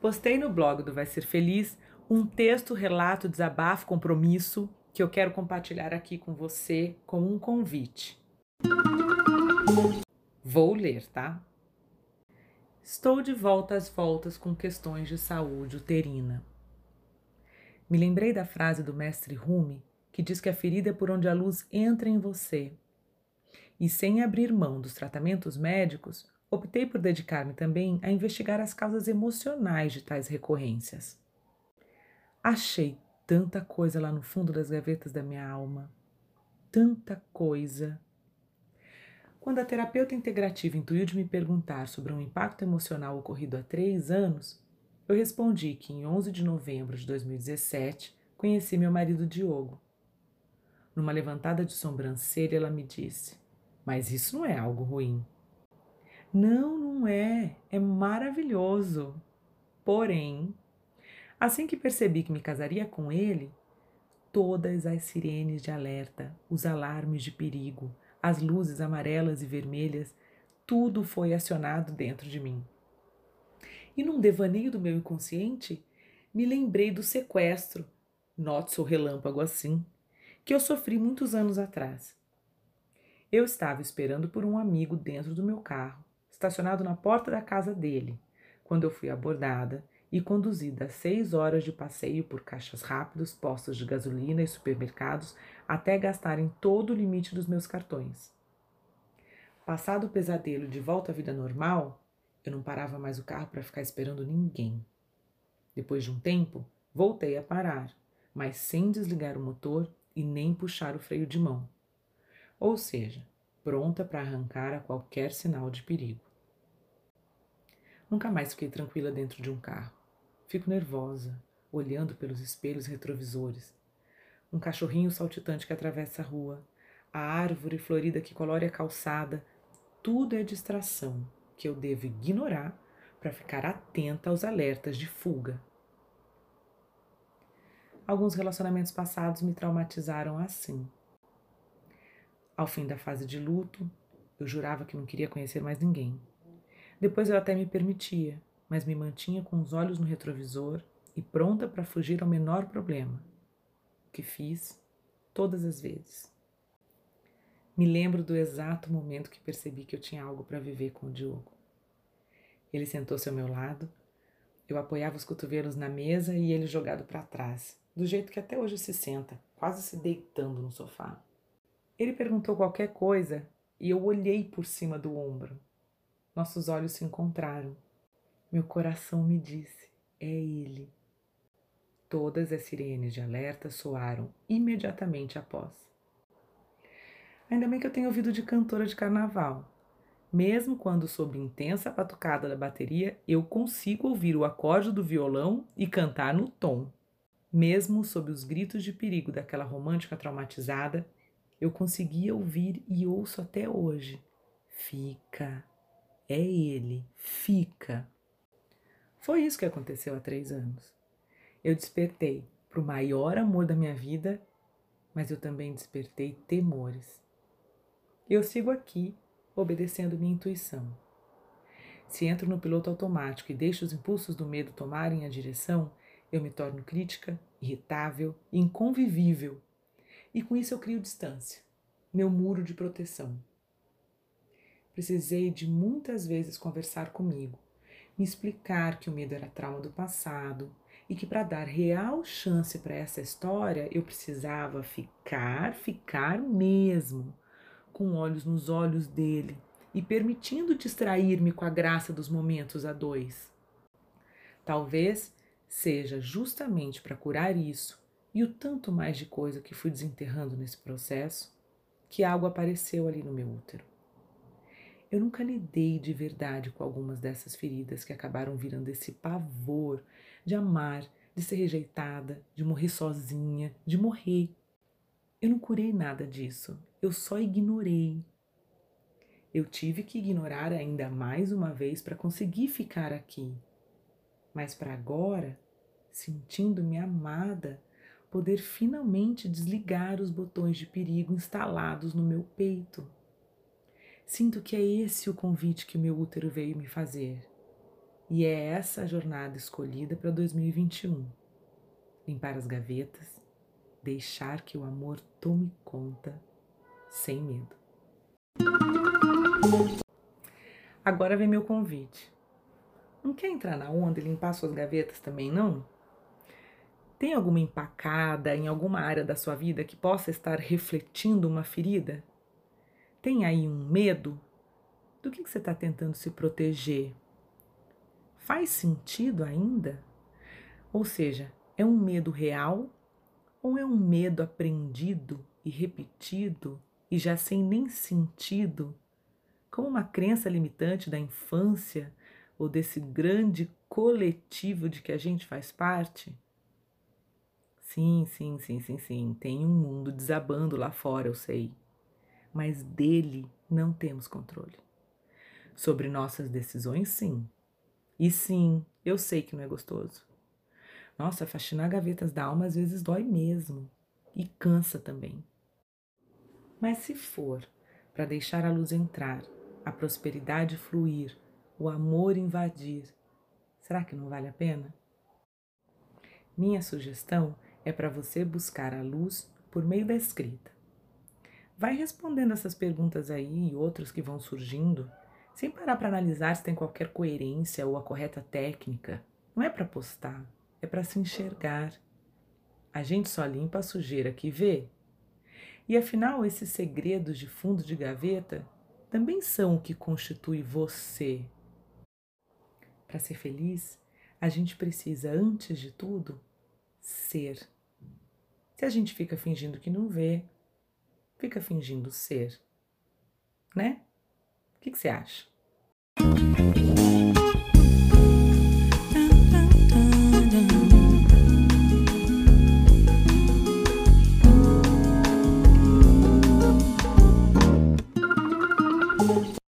Postei no blog do Vai Ser Feliz um texto, relato, desabafo, compromisso que eu quero compartilhar aqui com você como um convite. Vou ler, tá? Estou de volta às voltas com questões de saúde uterina. Me lembrei da frase do mestre Rumi que diz que a ferida é por onde a luz entra em você. E sem abrir mão dos tratamentos médicos, optei por dedicar-me também a investigar as causas emocionais de tais recorrências. Achei tanta coisa lá no fundo das gavetas da minha alma. Tanta coisa. Quando a terapeuta integrativa intuiu de me perguntar sobre um impacto emocional ocorrido há três anos, eu respondi que em 11 de novembro de 2017 conheci meu marido Diogo. Numa levantada de sobrancelha, ela me disse: Mas isso não é algo ruim. Não, não é. É maravilhoso. Porém, assim que percebi que me casaria com ele, todas as sirenes de alerta, os alarmes de perigo, as luzes amarelas e vermelhas, tudo foi acionado dentro de mim. E num devaneio do meu inconsciente, me lembrei do sequestro, note o relâmpago assim, que eu sofri muitos anos atrás. Eu estava esperando por um amigo dentro do meu carro estacionado na porta da casa dele, quando eu fui abordada e conduzida seis horas de passeio por caixas rápidos, postos de gasolina e supermercados até gastarem todo o limite dos meus cartões. Passado o pesadelo de volta à vida normal, eu não parava mais o carro para ficar esperando ninguém. Depois de um tempo, voltei a parar, mas sem desligar o motor e nem puxar o freio de mão. Ou seja, pronta para arrancar a qualquer sinal de perigo. Nunca mais fiquei tranquila dentro de um carro. Fico nervosa, olhando pelos espelhos retrovisores. Um cachorrinho saltitante que atravessa a rua, a árvore florida que colore a calçada, tudo é distração que eu devo ignorar para ficar atenta aos alertas de fuga. Alguns relacionamentos passados me traumatizaram assim. Ao fim da fase de luto, eu jurava que não queria conhecer mais ninguém. Depois eu até me permitia, mas me mantinha com os olhos no retrovisor e pronta para fugir ao menor problema. O que fiz todas as vezes. Me lembro do exato momento que percebi que eu tinha algo para viver com o Diogo. Ele sentou-se ao meu lado, eu apoiava os cotovelos na mesa e ele jogado para trás, do jeito que até hoje se senta, quase se deitando no sofá. Ele perguntou qualquer coisa e eu olhei por cima do ombro. Nossos olhos se encontraram. Meu coração me disse: é ele. Todas as sirenes de alerta soaram imediatamente após. Ainda bem que eu tenho ouvido de cantora de carnaval. Mesmo quando sob intensa batucada da bateria, eu consigo ouvir o acorde do violão e cantar no tom. Mesmo sob os gritos de perigo daquela romântica traumatizada, eu conseguia ouvir e ouço até hoje. Fica, é ele, fica. Foi isso que aconteceu há três anos. Eu despertei para o maior amor da minha vida, mas eu também despertei temores. Eu sigo aqui, obedecendo minha intuição. Se entro no piloto automático e deixo os impulsos do medo tomarem a direção, eu me torno crítica, irritável, inconvivível. E com isso eu crio distância, meu muro de proteção precisei de muitas vezes conversar comigo, me explicar que o medo era trauma do passado e que para dar real chance para essa história eu precisava ficar, ficar mesmo, com olhos nos olhos dele e permitindo distrair-me com a graça dos momentos a dois. Talvez seja justamente para curar isso e o tanto mais de coisa que fui desenterrando nesse processo que algo apareceu ali no meu útero. Eu nunca lidei de verdade com algumas dessas feridas que acabaram virando esse pavor de amar, de ser rejeitada, de morrer sozinha, de morrer. Eu não curei nada disso, eu só ignorei. Eu tive que ignorar ainda mais uma vez para conseguir ficar aqui. mas para agora, sentindo-me amada, poder finalmente desligar os botões de perigo instalados no meu peito. Sinto que é esse o convite que o meu útero veio me fazer. E é essa a jornada escolhida para 2021. Limpar as gavetas, deixar que o amor tome conta, sem medo. Agora vem meu convite. Não quer entrar na onda e limpar suas gavetas também, não? Tem alguma empacada em alguma área da sua vida que possa estar refletindo uma ferida? Tem aí um medo? Do que, que você está tentando se proteger? Faz sentido ainda? Ou seja, é um medo real ou é um medo aprendido e repetido e já sem nem sentido, como uma crença limitante da infância ou desse grande coletivo de que a gente faz parte? Sim, sim, sim, sim, sim, tem um mundo desabando lá fora, eu sei mas dele não temos controle. Sobre nossas decisões, sim. E sim, eu sei que não é gostoso. Nossa, faxinar gavetas da alma às vezes dói mesmo e cansa também. Mas se for para deixar a luz entrar, a prosperidade fluir, o amor invadir, será que não vale a pena? Minha sugestão é para você buscar a luz por meio da escrita. Vai respondendo essas perguntas aí e outras que vão surgindo, sem parar para analisar se tem qualquer coerência ou a correta técnica. Não é para postar, é para se enxergar. A gente só limpa a sujeira que vê. E afinal, esses segredos de fundo de gaveta também são o que constitui você. Para ser feliz, a gente precisa, antes de tudo, ser. Se a gente fica fingindo que não vê, fica fingindo ser. Né? O que, que você acha?